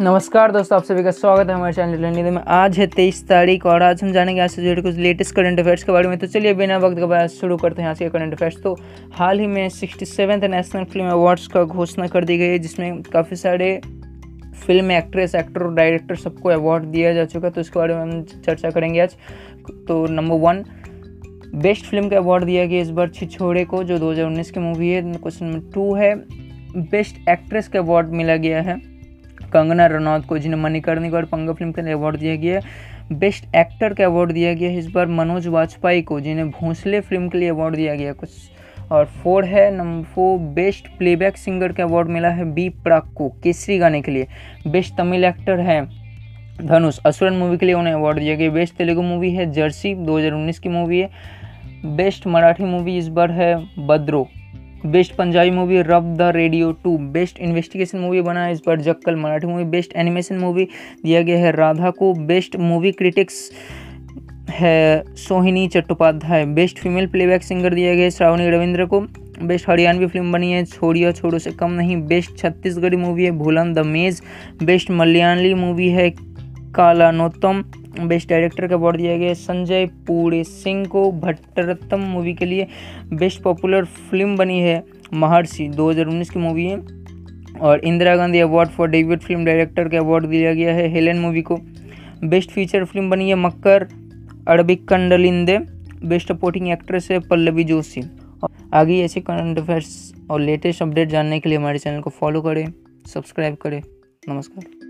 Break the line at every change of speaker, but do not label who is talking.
नमस्कार दोस्तों, आप सभी का स्वागत है हमारे चैनल में आज है तेईस तारीख और आज हम जानेंगे आज से जुड़े कुछ लेटेस्ट करंट अफेयर्स के बारे में। तो चलिए, बिना वक्त के बाद शुरू करते हैं आज के करंट अफेयर्स तो हाल ही में sixty seventh national film awards का घोषणा कर दी गई है, जिसमें काफ़ी सारे फ़िल्म एक्ट्रेस एक्टर और डायरेक्टर सबको अवार्ड दिया जा चुका है। तो इसके बारे में हम चर्चा करेंगे आज। तो नंबर वन बेस्ट फ़िल्म का अवार्ड दिया गया इस बार छिछोड़े को, जो 2019 की मूवी है। क्वेश्चन नंबर टू है बेस्ट एक्ट्रेस का अवार्ड मिला गया है। कंगना रनौत को, जिन्हें मणिकर्णिका और पंगा फ़िल्म के लिए अवार्ड दिया गया है। बेस्ट एक्टर का अवार्ड दिया गया है इस बार मनोज वाजपेयी को, जिन्हें भोंसले फ़िल्म के लिए अवार्ड दिया गया कुछ। और फोर है number four best playback singer का अवार्ड मिला है बी प्राक को, केसरी गाने के लिए। बेस्ट तमिल एक्टर है धनुष, असुरन मूवी के लिए उन्हें अवार्ड दिया गया बेस्ट तेलुगु मूवी है जर्सी 2019 की मूवी है। बेस्ट मराठी मूवी इस बार है, बद्रो। Best Punjabi movie Rabb Da radio two. Best investigation movie बना है इस पर, Jakkal Marathi movie, best animation movie दिया गया है राधा को। बेस्ट मूवी क्रिटिक्स है Sohini Chattopadhyay. Best female playback singer दिया गया है श्रावणी रविंद्र को। बेस्ट हरियाणवी फ़िल्म बनी है, छोड़िया छोड़ो से कम नहीं। बेस्ट छत्तीसगढ़ी मूवी है, Bhulan the maze. Best Malayali movie है कालानोत्तम बेस्ट डायरेक्टर का अवार्ड दिया गया संजय पूरे सिंह को भट्टरत्तम मूवी के लिए बेस्ट पॉपुलर फ़िल्म बनी है महर्षि 2019 की मूवी है। और Indira Gandhi award for debut film director का अवार्ड दिया गया है हेलेन मूवी को। बेस्ट फीचर फ़िल्म बनी है Marakkar, Arabikadalinte, best supporting actress है पल्लवी जोशी। आगे ऐसे करंट अफेयर्स और लेटेस्ट अपडेट जानने के लिए हमारे चैनल को फॉलो करें सब्सक्राइब करें। नमस्कार।